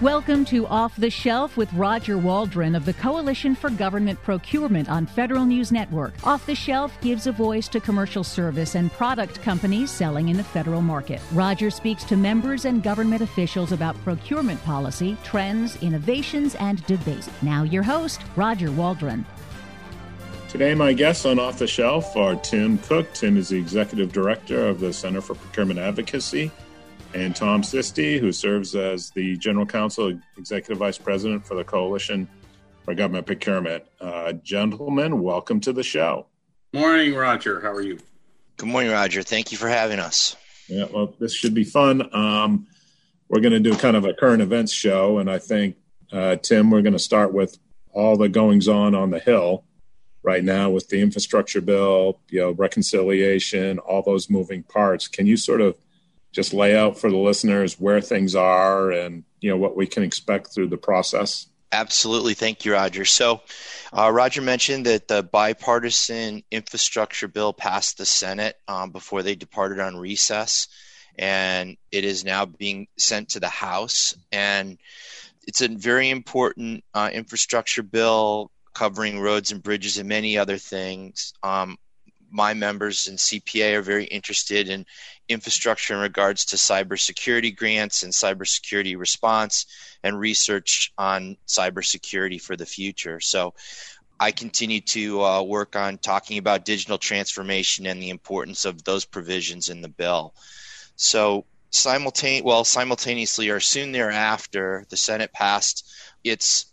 Welcome to Off the Shelf with Roger Waldron of the Coalition for Government Procurement on Federal News Network. Off the Shelf gives a voice to commercial service and product companies selling in the federal market. Roger speaks to members and government officials about procurement policy, trends, innovations, and debates. Now, your host, Roger Waldron. Today, my guests on Off the Shelf are Tim Cook. Tim is the Executive Director of the Center for Procurement Advocacy and Tom Sisti, who serves as the General Counsel, Executive Vice President for the Coalition for Government Procurement. Uh, gentlemen, welcome to the show. Morning, Roger. How are you? Good morning, Roger. Thank you for having us. Yeah, well, this should be fun. Um, we're going to do kind of a current events show, and I think, uh, Tim, we're going to start with all the goings on on the Hill right now with the infrastructure bill, you know, reconciliation, all those moving parts. Can you sort of just lay out for the listeners where things are and you know what we can expect through the process? Absolutely. Thank you, Roger. So, uh, Roger mentioned that the bipartisan infrastructure bill passed the Senate um, before they departed on recess, and it is now being sent to the House. And it's a very important uh, infrastructure bill covering roads and bridges and many other things. Um, my members in CPA are very interested in infrastructure in regards to cybersecurity grants and cybersecurity response and research on cybersecurity for the future. So I continue to uh, work on talking about digital transformation and the importance of those provisions in the bill. So simultane- well, simultaneously or soon thereafter, the Senate passed its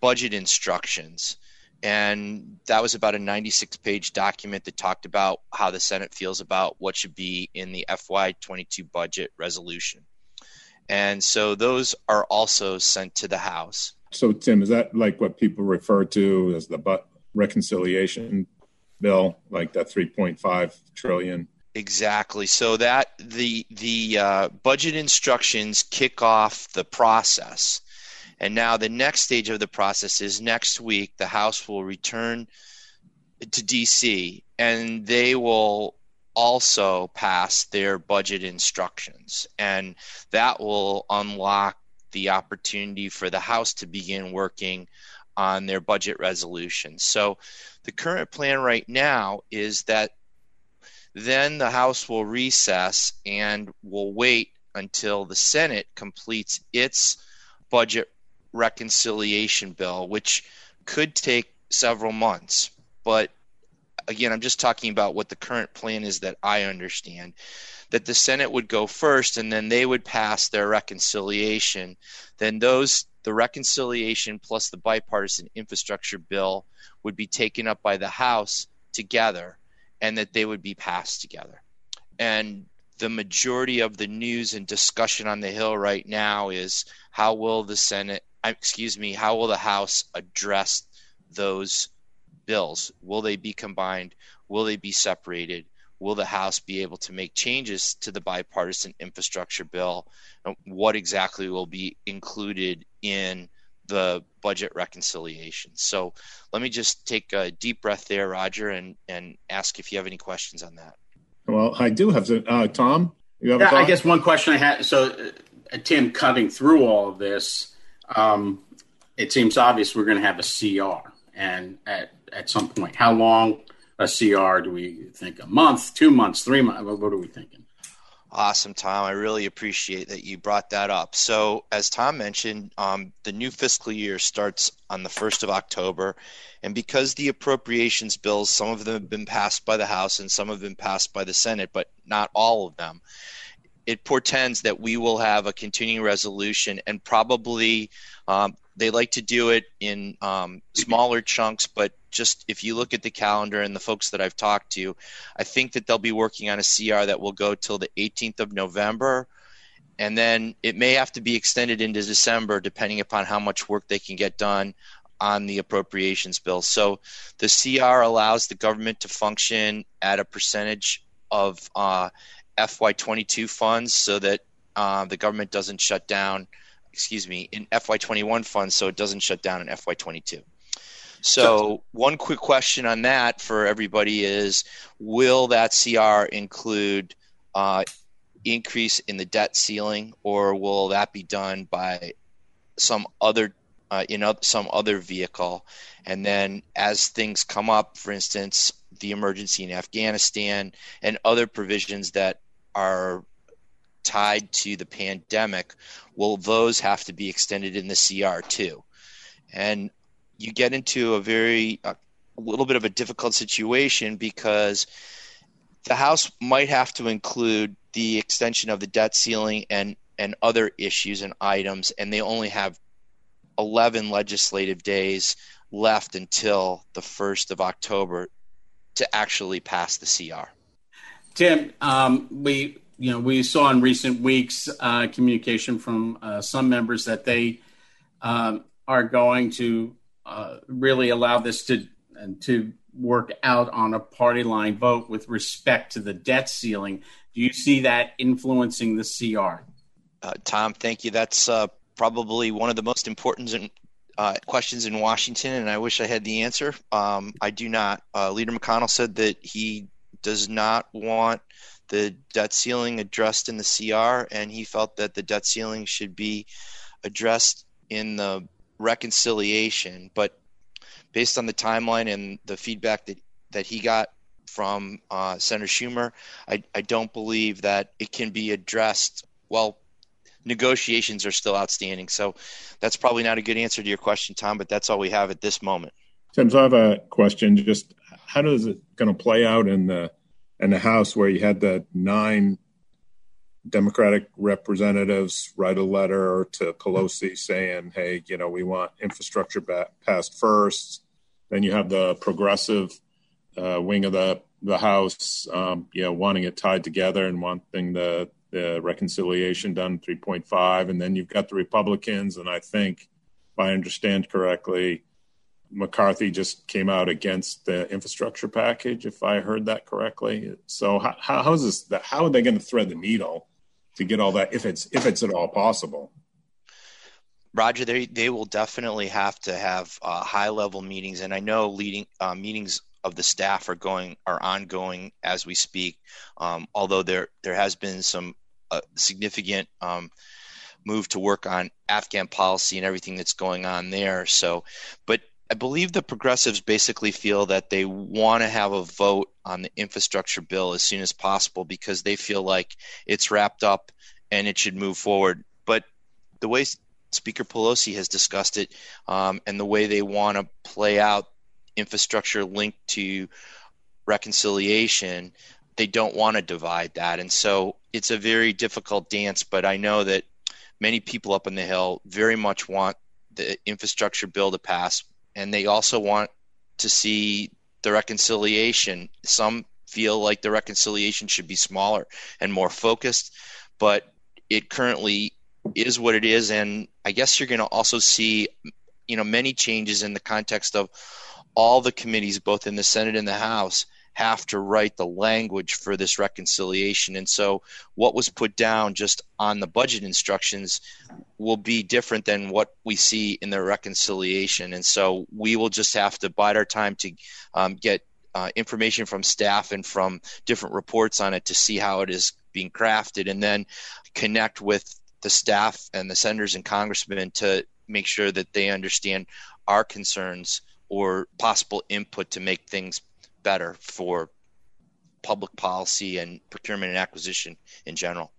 budget instructions and that was about a 96 page document that talked about how the Senate feels about what should be in the FY22 budget resolution. And so those are also sent to the House. So, Tim, is that like what people refer to as the but reconciliation bill, like that 3.5 trillion? Exactly. So that the the uh, budget instructions kick off the process and now the next stage of the process is next week, the House will return to DC and they will also pass their budget instructions. And that will unlock the opportunity for the House to begin working on their budget resolution. So the current plan right now is that then the House will recess and will wait until the Senate completes its budget reconciliation bill, which could take several months. But again, I'm just talking about what the current plan is that I understand. That the Senate would go first and then they would pass their reconciliation. Then those the reconciliation plus the bipartisan infrastructure bill would be taken up by the House together and that they would be passed together. And the majority of the news and discussion on the Hill right now is how will the Senate excuse me, how will the House address those bills? Will they be combined? Will they be separated? Will the House be able to make changes to the bipartisan infrastructure bill? What exactly will be included in the budget reconciliation? So let me just take a deep breath there, Roger, and, and ask if you have any questions on that. Well, I do have to. Uh, Tom, you have yeah, I guess one question I had. So, uh, Tim, cutting through all of this, um, it seems obvious we're going to have a CR, and at at some point, how long a CR do we think? A month, two months, three months? What are we thinking? Awesome, Tom. I really appreciate that you brought that up. So, as Tom mentioned, um, the new fiscal year starts on the 1st of October. And because the appropriations bills, some of them have been passed by the House and some have been passed by the Senate, but not all of them, it portends that we will have a continuing resolution and probably um, they like to do it in um, smaller chunks but just if you look at the calendar and the folks that i've talked to i think that they'll be working on a cr that will go till the 18th of november. And then it may have to be extended into december depending upon how much work they can get done on the appropriations bill. So the cr allows the government to function at a percentage of uh, FY22 funds so that uh, the government doesn't shut down excuse me, in FY21 funds so it doesn't shut down in FY22. So, one quick question on that for everybody is Will that CR include uh, increase in the debt ceiling, or will that be done by some other uh, in some other vehicle? And then, as things come up, for instance, the emergency in Afghanistan and other provisions that are tied to the pandemic, will those have to be extended in the CR too? And you get into a very a little bit of a difficult situation because the House might have to include the extension of the debt ceiling and and other issues and items, and they only have 11 legislative days left until the 1st of October to actually pass the CR. Tim, um, we you know we saw in recent weeks uh, communication from uh, some members that they um, are going to uh, really allow this to to work out on a party line vote with respect to the debt ceiling. Do you see that influencing the CR? Uh, Tom, thank you. That's uh, probably one of the most important uh, questions in Washington, and I wish I had the answer. Um, I do not. Uh, Leader McConnell said that he does not want the debt ceiling addressed in the CR, and he felt that the debt ceiling should be addressed in the reconciliation. But based on the timeline and the feedback that, that he got from uh, Senator Schumer, I, I don't believe that it can be addressed. Well, negotiations are still outstanding. So that's probably not a good answer to your question, Tom, but that's all we have at this moment. So I have a question. Just how does it going to play out in the in the House where you had the nine Democratic representatives write a letter to Pelosi saying, "Hey, you know, we want infrastructure passed first. Then you have the progressive uh, wing of the the House, um, you know, wanting it tied together and wanting the the reconciliation done 3.5, and then you've got the Republicans, and I think, if I understand correctly, McCarthy just came out against the infrastructure package, if I heard that correctly. So how, how is this? How are they going to thread the needle to get all that if it's if it's at all possible. Roger, they they will definitely have to have uh, high level meetings, and I know leading uh, meetings of the staff are going are ongoing as we speak. Um, although there there has been some uh, significant um, move to work on Afghan policy and everything that's going on there. So, but I believe the progressives basically feel that they want to have a vote on the infrastructure bill as soon as possible because they feel like it's wrapped up and it should move forward. But the way Speaker Pelosi has discussed it um, and the way they want to play out infrastructure linked to reconciliation, they don't want to divide that. And so it's a very difficult dance, but I know that many people up on the Hill very much want the infrastructure bill to pass and they also want to see the reconciliation. Some feel like the reconciliation should be smaller and more focused, but it currently is what it is. And I guess you're going to also see, you know, many changes in the context of all the committees, both in the Senate and the House, have to write the language for this reconciliation. And so, what was put down just on the budget instructions will be different than what we see in the reconciliation. And so, we will just have to bide our time to um, get uh, information from staff and from different reports on it to see how it is being crafted, and then connect with the staff and the senators and congressmen to make sure that they understand our concerns or possible input to make things better for public policy and procurement and acquisition in general.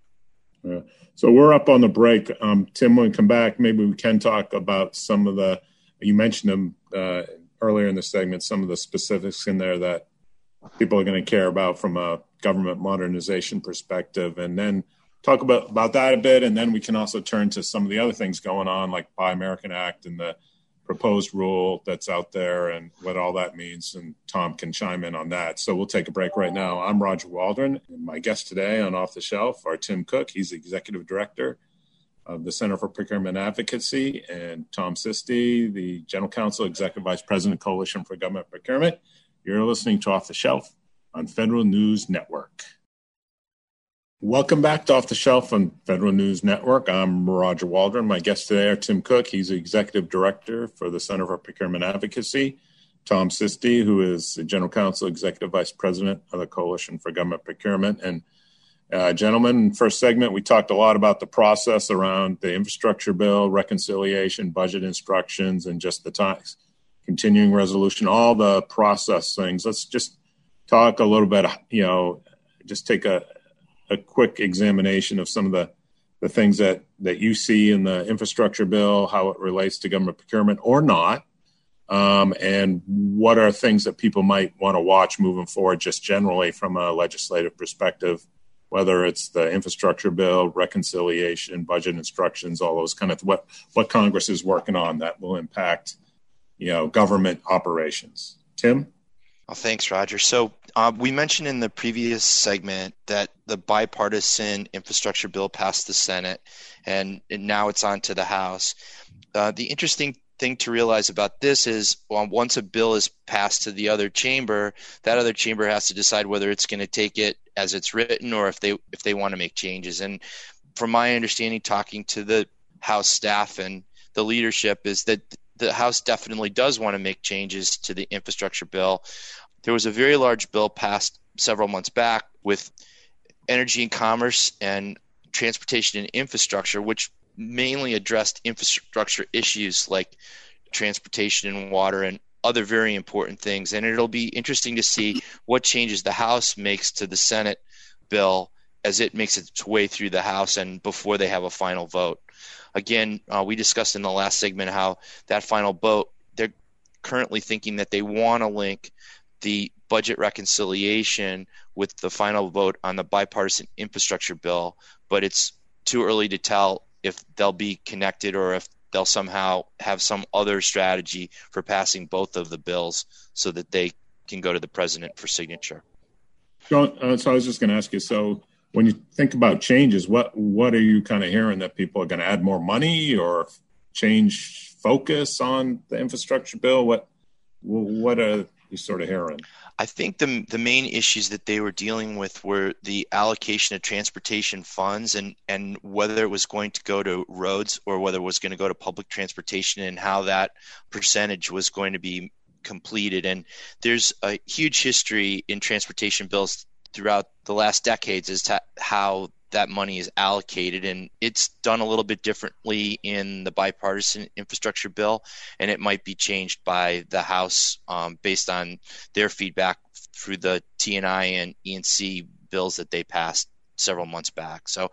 Yeah. So we're up on the break. Um, Tim, when we come back, maybe we can talk about some of the, you mentioned them uh, earlier in the segment, some of the specifics in there that people are going to care about from a government modernization perspective. And then talk about, about that a bit. And then we can also turn to some of the other things going on, like Buy American Act and the proposed rule that's out there and what all that means. And Tom can chime in on that. So we'll take a break right now. I'm Roger Waldron, and my guest today on Off the Shelf are Tim Cook. He's the executive director of the Center for Procurement Advocacy, and Tom Sisti, the general counsel, executive vice president, Coalition for Government Procurement. You're listening to Off the Shelf on Federal News Network. Welcome back to Off the Shelf on Federal News Network. I'm Roger Waldron. My guest today are Tim Cook. He's the Executive Director for the Center for Procurement Advocacy. Tom Sisti, who is the General Counsel, Executive Vice President of the Coalition for Government Procurement. And uh, gentlemen, first segment, we talked a lot about the process around the infrastructure bill, reconciliation, budget instructions, and just the tax continuing resolution, all the process things. Let's just talk a little bit, you know, just take a, a quick examination of some of the, the things that, that you see in the infrastructure bill, how it relates to government procurement or not, um, and what are things that people might want to watch moving forward, just generally from a legislative perspective, whether it's the infrastructure bill, reconciliation, budget instructions, all those kind of what what Congress is working on that will impact, you know, government operations. Tim. Well, thanks, Roger. So uh, we mentioned in the previous segment that the bipartisan infrastructure bill passed the Senate, and, and now it's on to the House. Uh, the interesting thing to realize about this is well, once a bill is passed to the other chamber, that other chamber has to decide whether it's going to take it as it's written or if they if they want to make changes. And from my understanding, talking to the House staff and the leadership, is that the House definitely does want to make changes to the infrastructure bill. There was a very large bill passed several months back with energy and commerce and transportation and infrastructure, which mainly addressed infrastructure issues like transportation and water and other very important things. And it'll be interesting to see what changes the House makes to the Senate bill as it makes its way through the House and before they have a final vote. Again, uh, we discussed in the last segment how that final vote, they're currently thinking that they want to link the budget reconciliation with the final vote on the bipartisan infrastructure bill, but it's too early to tell if they'll be connected or if they'll somehow have some other strategy for passing both of the bills so that they can go to the president for signature. Uh, so I was just going to ask you. So, when you think about changes, what what are you kind of hearing that people are going to add more money or change focus on the infrastructure bill? What what are you sort of hearing? I think the the main issues that they were dealing with were the allocation of transportation funds and and whether it was going to go to roads or whether it was going to go to public transportation and how that percentage was going to be completed. And there's a huge history in transportation bills throughout the last decades as to how that money is allocated and it's done a little bit differently in the bipartisan infrastructure bill and it might be changed by the house um, based on their feedback through the tni and e&c bills that they passed several months back. So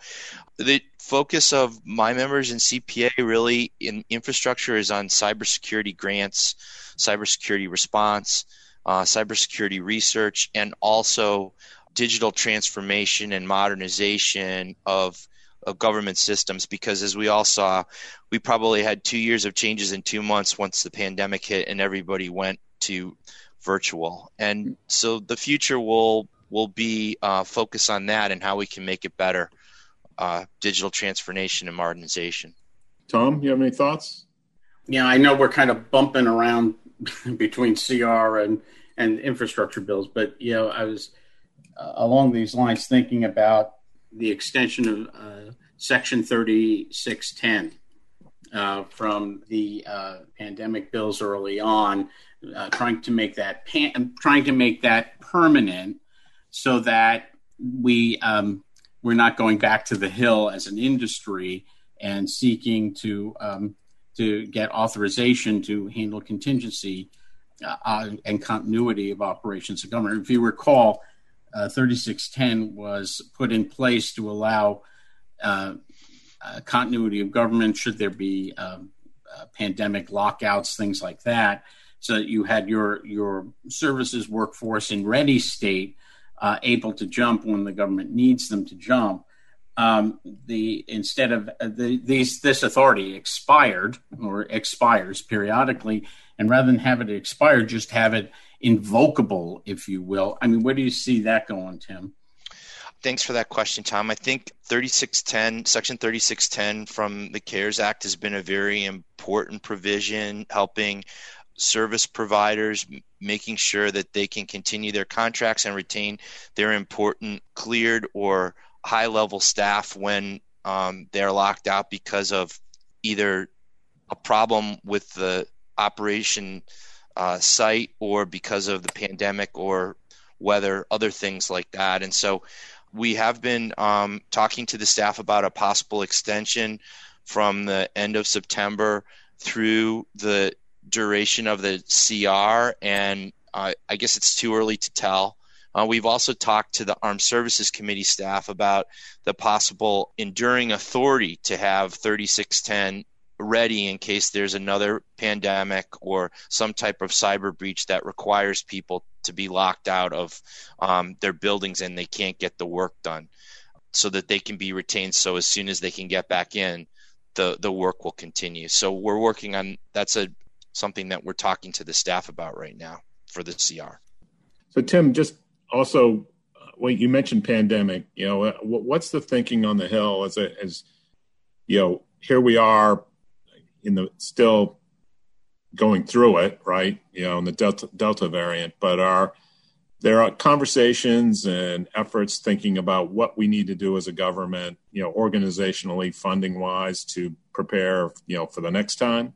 the focus of my members in cpa really in infrastructure is on cybersecurity grants cybersecurity response uh, cybersecurity research and also digital transformation and modernization of of government systems because as we all saw we probably had two years of changes in two months once the pandemic hit and everybody went to virtual. And so the future will will be uh, focus on that and how we can make it better uh, digital transformation and modernization. Tom you have any thoughts? Yeah i know we're kind of bumping around between cr and and infrastructure bills but you know i was uh, along these lines thinking about the extension of uh, Section 3610 uh, from the uh, pandemic bills early on, uh, trying to make that pan- trying to make that permanent, so that we um, we're not going back to the hill as an industry and seeking to um, to get authorization to handle contingency uh, and continuity of operations of government. If you recall, 3610 was put in place to allow uh, uh, continuity of government should there be um, uh, pandemic lockouts, things like that, so that you had your your services workforce in ready state, uh, able to jump when the government needs them to jump. Um, the instead of uh, the, these this authority expired or expires periodically, and rather than have it expire, just have it invocable, if you will. I mean, where do you see that going, Tim? Thanks for that question, Tom. I think 3610, Section 3610 from the CARES Act has been a very important provision helping service providers making sure that they can continue their contracts and retain their important cleared or high level staff when um, they're locked out because of either a problem with the operation uh, site or because of the pandemic or weather, other things like that. And so we have been um, talking to the staff about a possible extension from the end of September through the duration of the CR. And uh, I guess it's too early to tell. Uh, we've also talked to the Armed Services Committee staff about the possible enduring authority to have 3610 ready in case there's another pandemic or some type of cyber breach that requires people to be locked out of um, their buildings and they can't get the work done so that they can be retained. So as soon as they can get back in the the work will continue. So we're working on that's a something that we're talking to the staff about right now for the cr so tim just also uh, well you mentioned pandemic you know uh, what's the thinking on the hill as a, as you know here we are in the still going through it, right? You know, in the Delta Delta variant, but are there are conversations and efforts thinking about what we need to do as a government, you know, organizationally, funding wise, to prepare, you know, for the next time.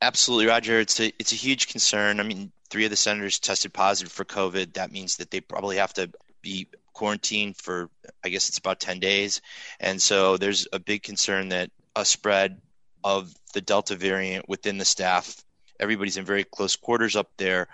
Absolutely, Roger. It's a it's a huge concern. I mean, three of the senators tested positive for COVID. That means that they probably have to be quarantined for, I guess it's about ten days, and so there's a big concern that a spread of the Delta variant within the staff. Everybody's in very close quarters up there.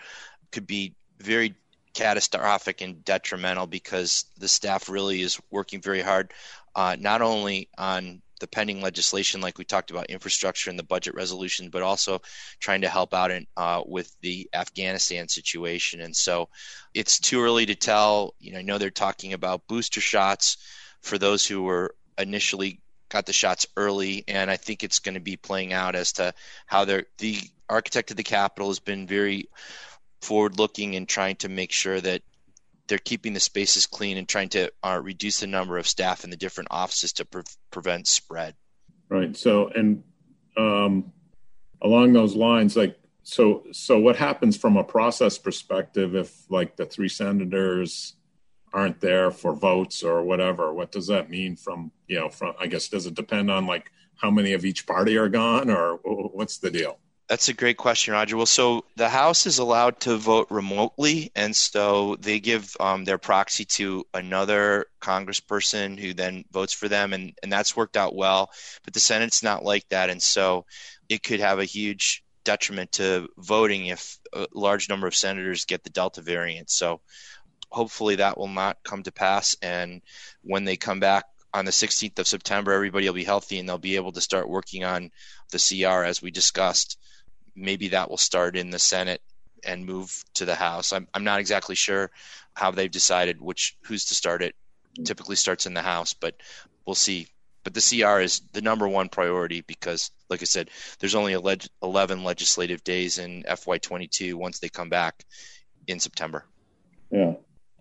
Could be very catastrophic and detrimental because the staff really is working very hard, uh, not only on the pending legislation, like we talked about, infrastructure and the budget resolution, but also trying to help out in, uh, with the Afghanistan situation. And so, it's too early to tell. You know, I know they're talking about booster shots for those who were initially got the shots early, and I think it's going to be playing out as to how they're the architect of the Capitol has been very forward looking and trying to make sure that they're keeping the spaces clean and trying to uh, reduce the number of staff in the different offices to pre- prevent spread. Right. So, and um, along those lines, like, so, so what happens from a process perspective if, like, the three senators aren't there for votes or whatever what does that mean from you know from i guess does it depend on like how many of each party are gone or what's the deal that's a great question, Roger. Well, so the House is allowed to vote remotely, and so they give um, their proxy to another congressperson who then votes for them, and, and that's worked out well. But the Senate's not like that, and so it could have a huge detriment to voting if a large number of senators get the Delta variant. So hopefully that will not come to pass. And when they come back on the 16th of September, everybody will be healthy and they'll be able to start working on the CR as we discussed. Maybe that will start in the Senate and move to the House. I'm, I'm not exactly sure how they've decided which who's to start it. Mm-hmm. Typically starts in the House, but we'll see. But the CR is the number one priority because, like I said, there's only 11 legislative days in FY22 once they come back in September. Yeah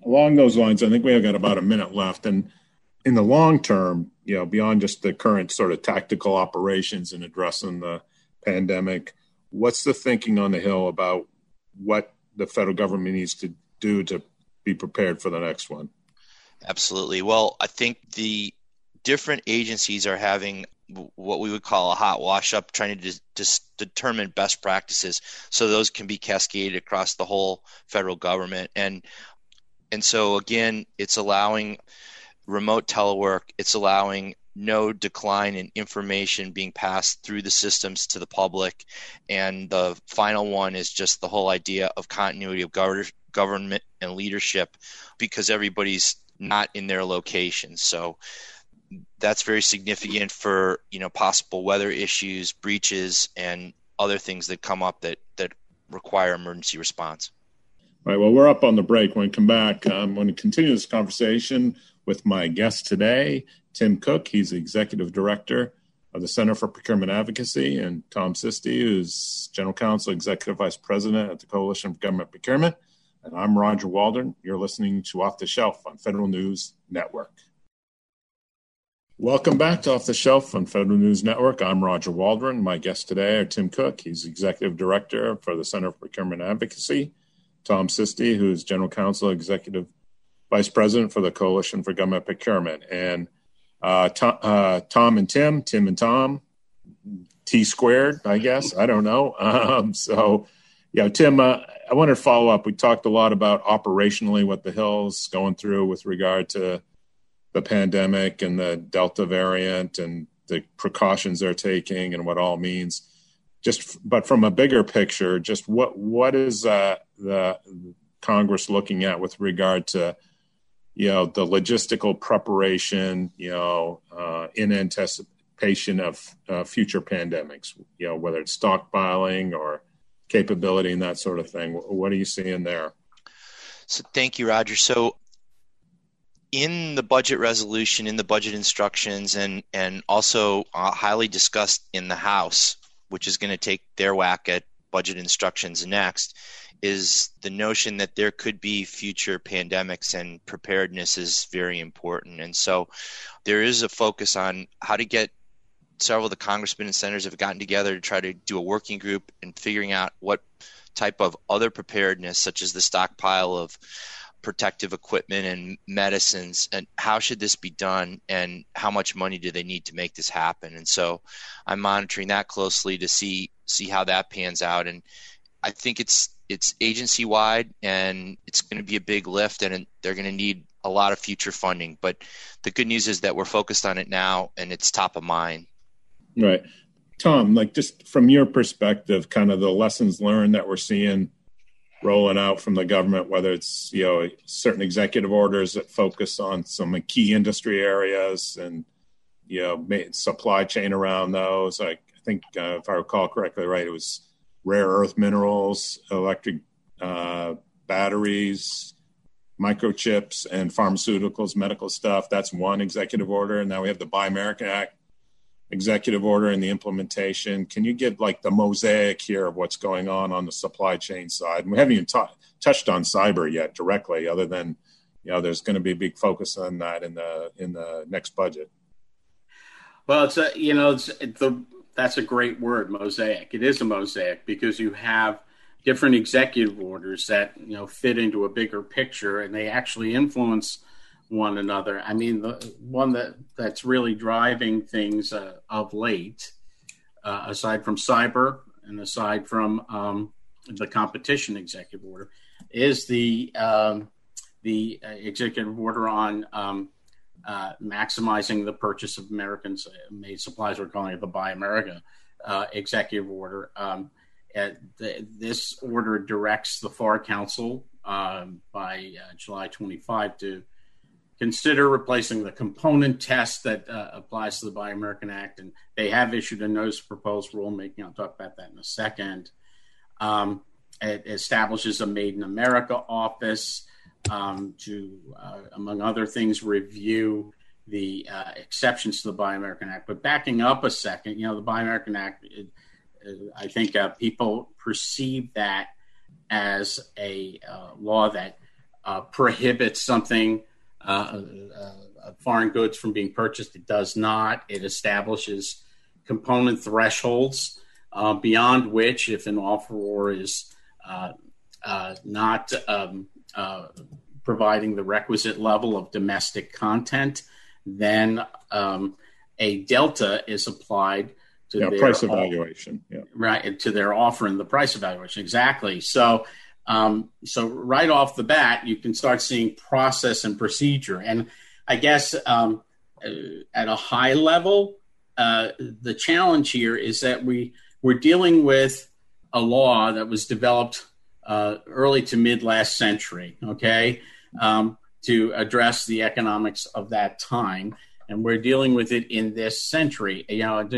along those lines, I think we have got about a minute left. And in the long term, you know, beyond just the current sort of tactical operations and addressing the pandemic, what's the thinking on the Hill about what the federal government needs to do to be prepared for the next one? Absolutely. Well, I think the different agencies are having what we would call a hot wash up, trying to determine best practices so those can be cascaded across the whole federal government. And and so again, it's allowing remote telework, it's allowing no decline in information being passed through the systems to the public. And the final one is just the whole idea of continuity of government and leadership because everybody's not in their location. So that's very significant for, you know, possible weather issues, breaches, and other things that come up that, that require emergency response. All right. Well, we're up on the break. When we come back, I'm going to continue this conversation with my guest today, Tim Cook. He's the executive director of the Center for Procurement Advocacy, and Tom Sisti, who's general counsel, executive vice president at the Coalition for Government Procurement. And I'm Roger Waldron. You're listening to Off the Shelf on Federal News Network. Welcome back to Off the Shelf on Federal News Network. I'm Roger Waldron. My guest today are Tim Cook. He's executive director for the Center for Procurement Advocacy Tom Sisti, who's General Counsel, Executive vice president for the Coalition for Government Procurement. And uh, Tom, uh, Tom, and Tim, Tim and Tom, T squared, I guess. I don't know. Um, so, yeah, Tim, uh, I wanted to follow up. We talked a lot about operationally what the Hill's going through with regard to the pandemic and the Delta variant and the precautions they're taking and what all means. Just, but from a bigger picture, just what what is uh, the Congress looking at with regard to you know the logistical preparation, you know, uh, in anticipation of uh, future pandemics, you know, whether it's stockpiling or capability and that sort of thing. What are you seeing there? So thank you, Roger. So in the budget resolution, in the budget instructions, and and also uh, highly discussed in the House, which is going to take their whack at budget instructions next, is the notion that there could be future pandemics and preparedness is very important. And so there is a focus on how to get several of the congressmen and senators have gotten together to try to do a working group and figuring out what type of other preparedness, such as the stockpile of protective equipment and medicines and how should this be done and how much money do they need to make this happen? And so i'm monitoring that closely to see see how that pans out. And i think it's it's agency wide and it's going to be a big lift and they're going to need a lot of future funding. But the good news is that we're focused on it now and it's top of mind. Right. Tom like just from your perspective kind of the lessons learned that we're seeing rolling out from the government, whether it's you know certain executive orders that focus on some key industry areas and you know supply chain around those. I, think uh, if I recall correctly, right, it was rare earth minerals, electric uh, batteries, microchips, and pharmaceuticals, medical stuff. That's one executive order, and now we have the Buy American Act executive order and the implementation. Can you give like the mosaic here of what's going on on the supply chain side? And we haven't even touched on cyber yet directly, other than you know there's going to be a big focus on that in the in the next budget. Well, it's a you know it's, the that's a great word, mosaic. It is a mosaic because you have different executive orders that you know fit into a bigger picture, and they actually influence one another. I mean, the one that that's really driving things uh, of late, uh, aside from cyber and aside from um, the competition executive order, is the um, the uh, executive order on um, uh, maximizing the purchase of Americans made supplies. We're calling it the Buy America uh, executive order. Um, the, this order directs the FAR Council um, by uh, July 25 to consider replacing the component test that uh, applies to the Buy American Act. And they have issued a notice of proposed rulemaking. I'll talk about that in a second. Um, it establishes a Made in America office um, to, uh, among other things, review the uh, exceptions to the Buy American Act. But backing up a second, you know, the Buy American Act, it, it, I think uh, people perceive that as a uh, law that uh, prohibits something uh, uh, foreign goods from being purchased. It does not. It establishes component thresholds uh, beyond which, if an offeror is uh, uh, not um, uh, providing the requisite level of domestic content, then um, a delta is applied to yeah, their price evaluation. Yeah. Right to their offer and the price evaluation exactly. So um, so right off the bat, you can start seeing process and procedure. And I guess um, uh, at a high level, uh, the challenge here is that we we're dealing with a law that was developed uh, early to mid last century. Okay, um, to address the economics of that time, and we're dealing with it in this century. You know,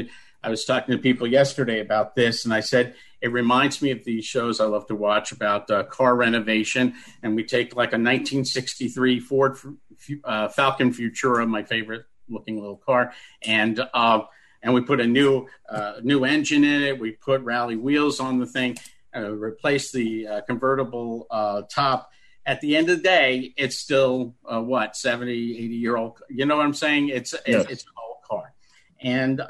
I was talking to people yesterday about this, and I said it reminds me of these shows I love to watch about uh, car renovation. And we take like a 1963 Ford uh, Falcon Futura, my favorite looking little car, and uh, and we put a new uh, new engine in it. We put rally wheels on the thing, uh, replace the uh, convertible top. At the end of the day, it's still what 70, 80 year old. You know what I'm saying? It's yes. it's, it's an old car, and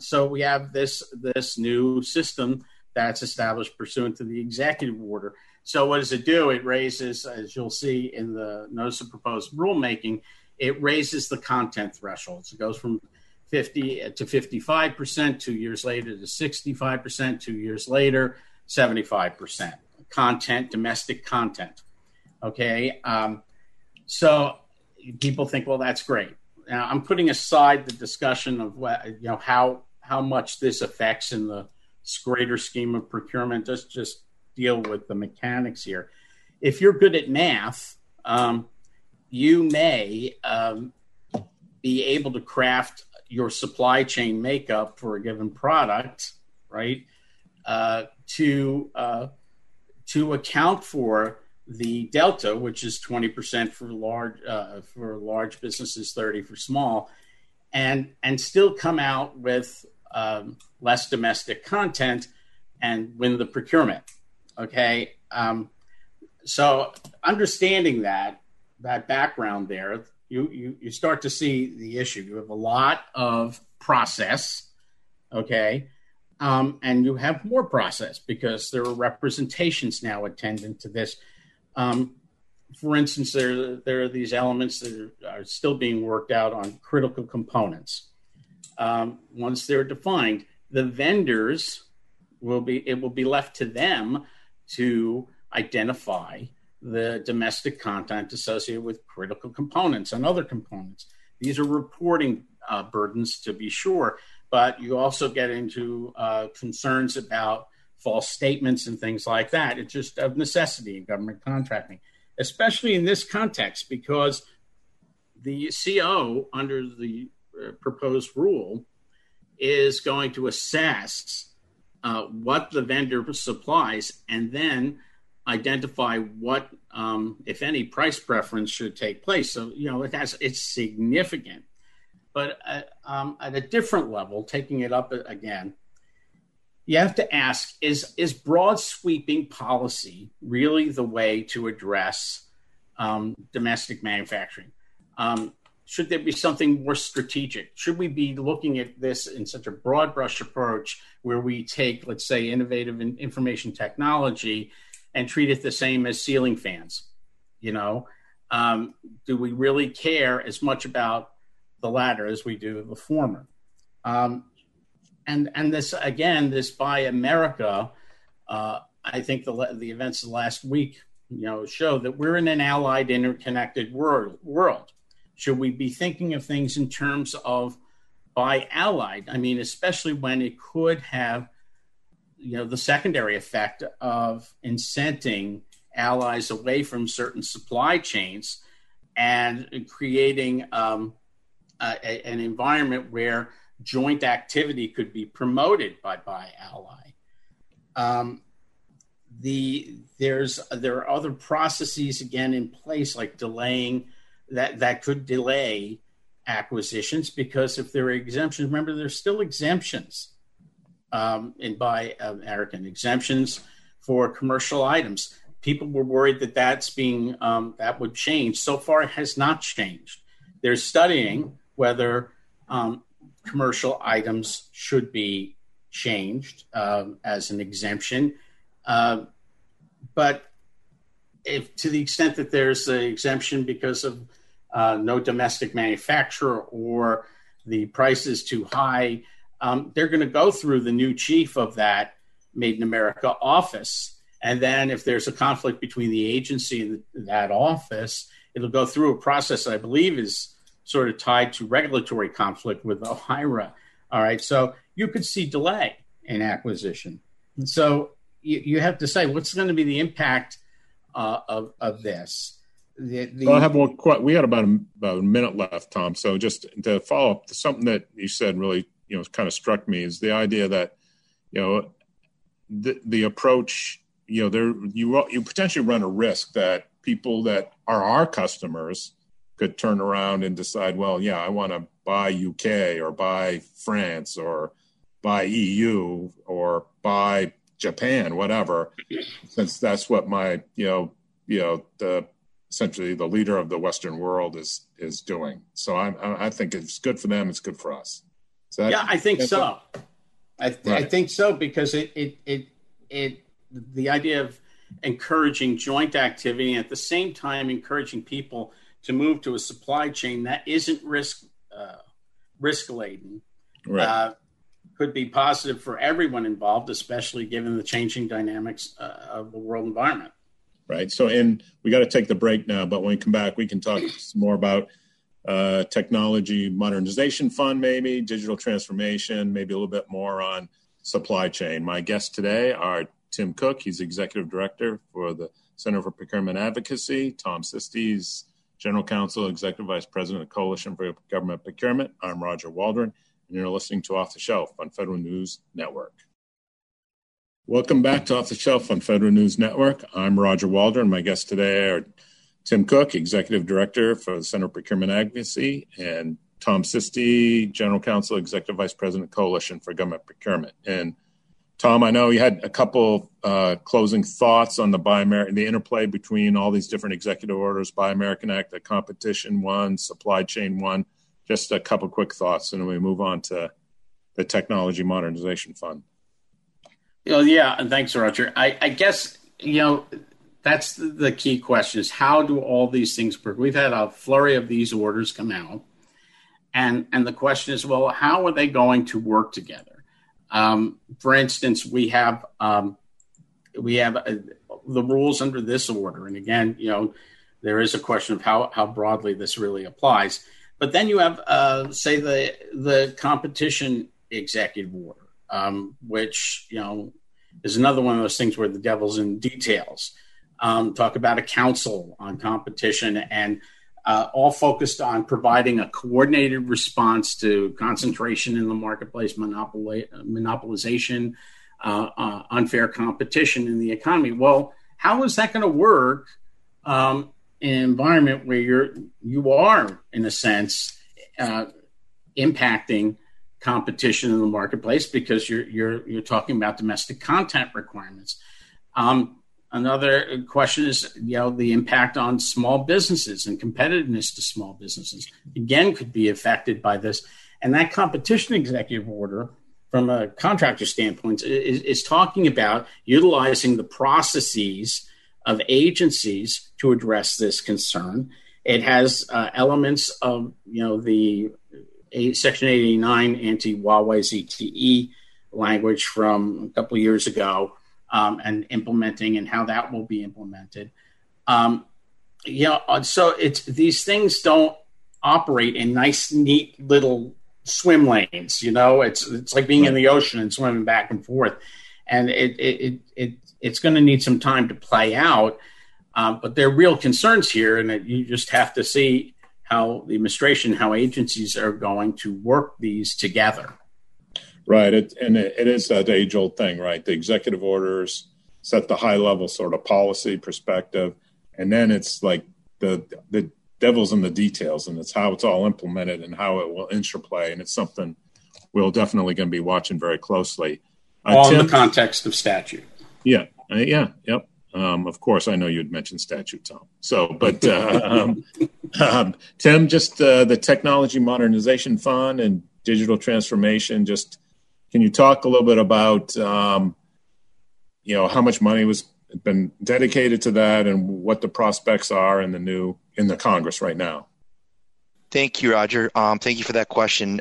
so we have this this new system that's established pursuant to the executive order. So, what does it do? It raises, as you'll see in the notice of proposed rulemaking, it raises the content thresholds. It goes from 50 to 55%, two years later to 65%, two years later, 75%. Content, domestic content. Okay. Um, so people think, well, that's great. Now I'm putting aside the discussion of what, you know, how, how much this affects in the greater scheme of procurement. Just, just deal with the mechanics here. If you're good at math, um, you may um, be able to craft your supply chain makeup for a given product, right? Uh, to uh, to account for the delta, which is twenty percent for large uh, for large businesses, thirty for small, and and still come out with um, less domestic content and win the procurement. Okay, um, so understanding that that background there, you, you you start to see the issue. You have a lot of process, okay, um, and you have more process because there are representations now attendant to this. Um, for instance, there there are these elements that are, are still being worked out on critical components. Um, once they're defined, the vendors will be it will be left to them to identify the domestic content associated with critical components and other components. These are reporting uh, burdens to be sure, but you also get into uh, concerns about false statements and things like that. It's just of necessity in government contracting, especially in this context, because the CO under the proposed rule is going to assess uh, what the vendor supplies and then identify what, um, if any, price preference should take place. So you know it has it's significant, but uh, um, at a different level, taking it up again, you have to ask: is is broad sweeping policy really the way to address um, domestic manufacturing? Should there be something more strategic? Should we be looking at this in such a broad brush approach where we take, let's say, innovative information technology and treat it the same as ceiling fans. You know, um, do we really care as much about the latter as we do the former? Um, and and this again, this Buy America. Uh, I think the the events of last week, you know, show that we're in an allied, interconnected world. World. Should we be thinking of things in terms of buy allied? I mean, especially when it could have you know the secondary effect of incenting allies away from certain supply chains and creating um, a, an environment where joint activity could be promoted by buy ally. Um, the there's there are other processes again in place like delaying that that could delay acquisitions because if there are exemptions, remember there's still exemptions um, and Buy American exemptions for commercial items. People were worried that that's being um, that would change. So far, it has not changed. They're studying whether um, commercial items should be changed um, as an exemption, uh, but if to the extent that there's an exemption because of uh, no domestic manufacturer or the price is too high, um, they're going to go through the new chief of that Made in America office. And then if there's a conflict between the agency and that office, it'll go through a process I believe is sort of tied to regulatory conflict with OIRA. All right. So you could see delay in acquisition. And so you, you have to say, what's going to be the impact uh, of, of this? The, the, well, I have one. We had about a, about a minute left, Tom. So just to follow up, something that you said really you know kind of struck me is the idea that you know the the approach you know there you you potentially run a risk that people that are our customers could turn around and decide well yeah I want to buy UK or buy France or buy EU or buy Japan whatever since that's what my you know you know the essentially the leader of the western world is is doing so I I think it's good for them it's good for us that, yeah, I think so. I, th- right. I, think so because it, it, it it the idea of encouraging joint activity and at the same time encouraging people to move to a supply chain that isn't risk uh, risk laden right. uh, could be positive for everyone involved, especially given the changing dynamics uh, of the world environment. Right. So, and we got to take the break now, but when we come back, we can talk more about uh, technology modernization fund, maybe digital transformation, maybe a little bit more on supply chain. My guests today are Tim Cook, he's executive director for the Center for Procurement Advocacy, Tom Sisti, general counsel, executive vice president of Coalition for Government Procurement. I'm Roger Waldron, and you're listening to Off the Shelf on Federal News Network. Welcome back to Off the Shelf on Federal News Network. I'm Roger Waldron. My guests today are Tim Cook, Executive Director for the Center for Procurement Advocacy, and Tom Sisti, General Counsel, Executive Vice President, Coalition for Government Procurement. And Tom, I know you had a couple uh, closing thoughts on the Buy American, the interplay between all these different executive orders, Buy American Act, the competition one, supply chain one. Just a couple quick thoughts, and then we move on to the Technology Modernization Fund. You know, yeah, and thanks, Roger. I, I guess you know that's the, key question: is how do all these things work? We've had a flurry of these orders come out, and and the question is, well, how are they going to work together? Um, for instance, we have um, we have uh, the rules under this order, and again, you know, there is a question of how how broadly this really applies. But then you have, uh, say, the the competition executive order, um, which you know is another one of those things where the devil's in details. Um, talk about a council on competition and uh, all focused on providing a coordinated response to concentration in the marketplace, monopolization, uh, uh, unfair competition in the economy. Well, how is that going to work um, an environment where you're you are, in a sense, uh, impacting competition in the marketplace because you're you're you're talking about domestic content requirements. Um, Another question is, you know, the impact on small businesses and competitiveness to small businesses again could be affected by this. And that competition executive order, from a contractor standpoint, is, is talking about utilizing the processes of agencies to address this concern. It has uh, elements of, you know, the Section 89 anti Huawei ZTE language from a couple of years ago um, and implementing and how that will be implemented. Um, yeah, uh, so it's these things don't operate in nice, neat little swim lanes. You know, it's it's like being in the ocean and swimming back and forth, and it it it, it it's going to need some time to play out. Um, but there are real concerns here, and you just have to see how the administration, how agencies are going to work these together. Right. It, and it, it is that age old thing, right? The executive orders set the high level sort of policy perspective. And then it's like the, the devil's in the details and it's how it's all implemented and how it will interplay. And it's something we're definitely going to be watching very closely. Uh, all Tim, in the context of statute. Yeah. Uh, yeah. Yep. Um, of course, I know you'd mentioned statute, Tom. So, but uh, um, um, Tim, just uh, the Technology Modernization Fund and digital transformation, just can you talk a little bit about, um, you know, how much money was been dedicated to that, and what the prospects are in the new in the Congress right now? Thank you, Roger. Um, thank you for that question.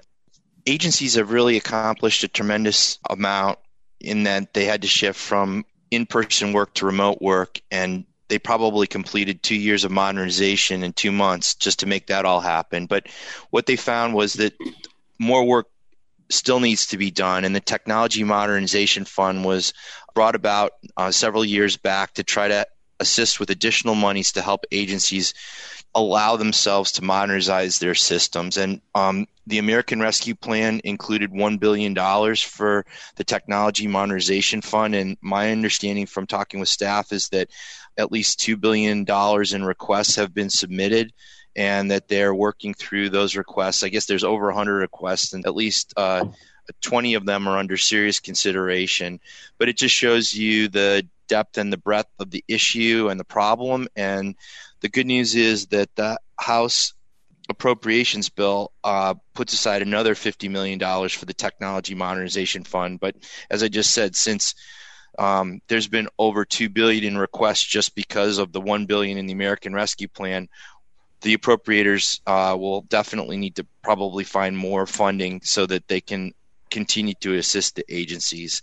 Agencies have really accomplished a tremendous amount in that they had to shift from in-person work to remote work, and they probably completed two years of modernization in two months just to make that all happen. But what they found was that more work still needs to be done. And the Technology Modernization Fund was brought about uh, several years back to try to assist with additional monies to help agencies allow themselves to modernize their systems. And um, the American Rescue Plan included $1 billion for the Technology Modernization Fund. And my understanding from talking with staff is that at least $2 billion in requests have been submitted and that they're working through those requests. I guess there's over 100 requests, and at least uh, 20 of them are under serious consideration. But it just shows you the depth and the breadth of the issue and the problem. And the good news is that the House appropriations bill uh, puts aside another $50 million for the Technology Modernization Fund. But as I just said, since Um, there's been over two billion in requests just because of the one billion in the American Rescue Plan. The appropriators uh, will definitely need to probably find more funding so that they can continue to assist the agencies,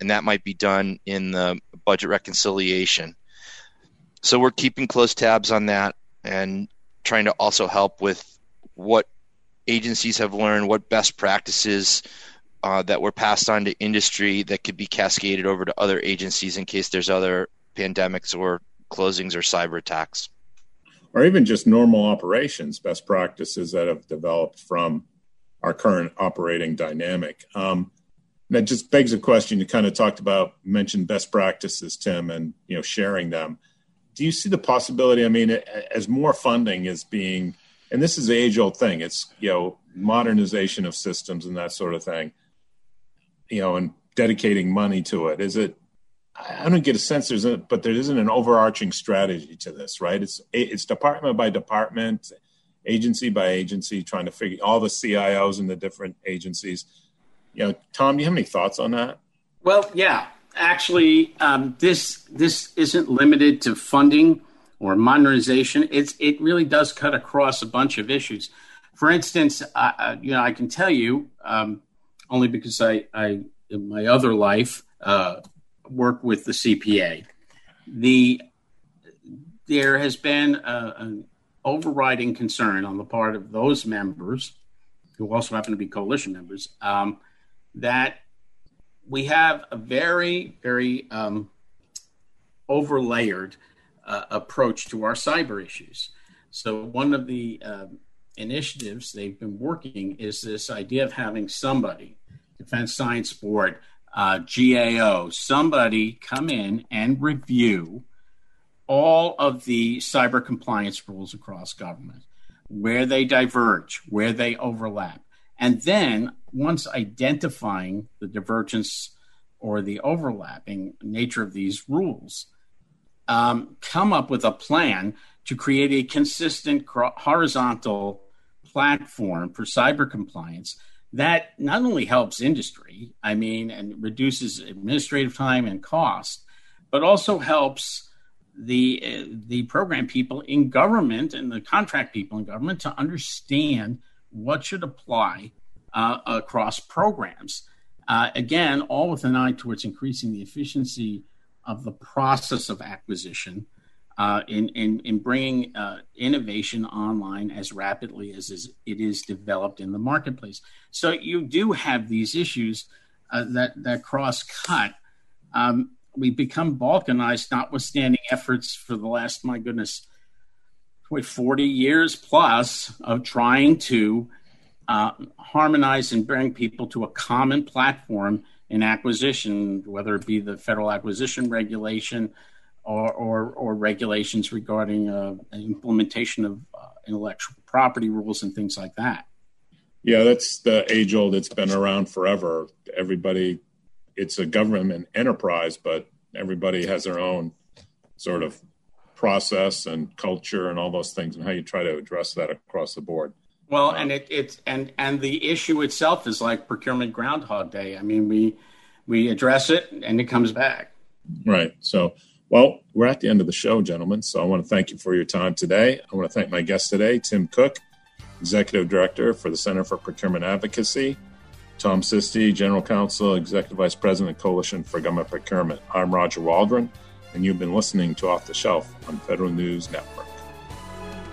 and that might be done in the budget reconciliation. So we're keeping close tabs on that and trying to also help with what agencies have learned, what best practices uh, that were passed on to industry that could be cascaded over to other agencies in case there's other pandemics or closings or cyber attacks. Or even just normal operations, best practices that have developed from our current operating dynamic. Um, that just begs a question. You kind of talked about, mentioned best practices, Tim, and you know sharing them. Do you see the possibility? I mean, as more funding is being, and this is the age-old thing. It's you know modernization of systems and that sort of thing you know, and dedicating money to it? Is it? I don't get a sense there's, a, but there isn't an overarching strategy to this, right? It's it's department by department, agency by agency, trying to figure all the CIOs in the different agencies. You know, Tom, do you have any thoughts on that? Well, yeah, actually, um, this this isn't limited to funding or modernization. It's it really does cut across a bunch of issues. For instance, uh, you know, I can tell you. Um, only because I, I in my other life, uh, work with the CPA. The there has been a, an overriding concern on the part of those members, who also happen to be coalition members, um, that we have a very, very um, overlayered uh, approach to our cyber issues. So, one of the uh, initiatives they've been working is this idea of having somebody Defense Science Board, uh, GAO, somebody come in and review all of the cyber compliance rules across government, where they diverge, where they overlap. And then, once identifying the divergence or the overlapping nature of these rules, um, come up with a plan to create a consistent horizontal platform for cyber compliance that not only helps industry, I mean, and reduces administrative time and cost, but also helps the uh, the program people in government and the contract people in government to understand what should apply uh, across programs. Uh, again, all with an eye towards increasing the efficiency of the process of acquisition uh, in, in, in bringing uh, innovation online as rapidly as is, it is developed in the marketplace. So you do have these issues uh, that, that cross cut. Um, we become balkanized, notwithstanding efforts for the last, my goodness, wait, 40 years plus of trying to uh, harmonize and bring people to a common platform in acquisition, whether it be the federal acquisition regulation, or, or, or regulations regarding uh, implementation of uh, intellectual property rules and things like that. Yeah, that's the age old. It's been around forever. Everybody, it's a government enterprise, but everybody has their own sort of process and culture and all those things, and how you try to address that across the board. Well, um, and it, it's and and the issue itself is like procurement Groundhog Day. I mean, we we address it and it comes back. Right. So well, we're at the end of the show, gentlemen. So I want to thank you for your time today. I want to thank my guest today, Tim Cook, Executive Director for the Center for Procurement Advocacy, Tom Sisti, General Counsel, Executive Vice President, Coalition for Government Procurement. I'm Roger Waldron, and you've been listening to Off the Shelf on Federal News Network.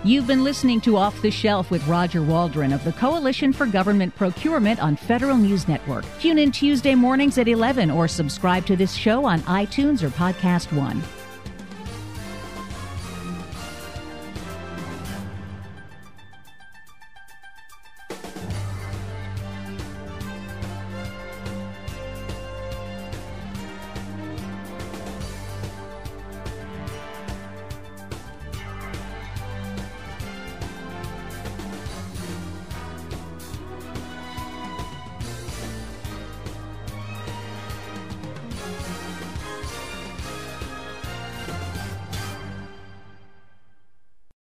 You've been listening to Off the Shelf with Roger Waldron of the Coalition for Government Procurement on Federal News Network. Tune in Tuesday mornings at 11 or subscribe to this show on iTunes or Podcast One.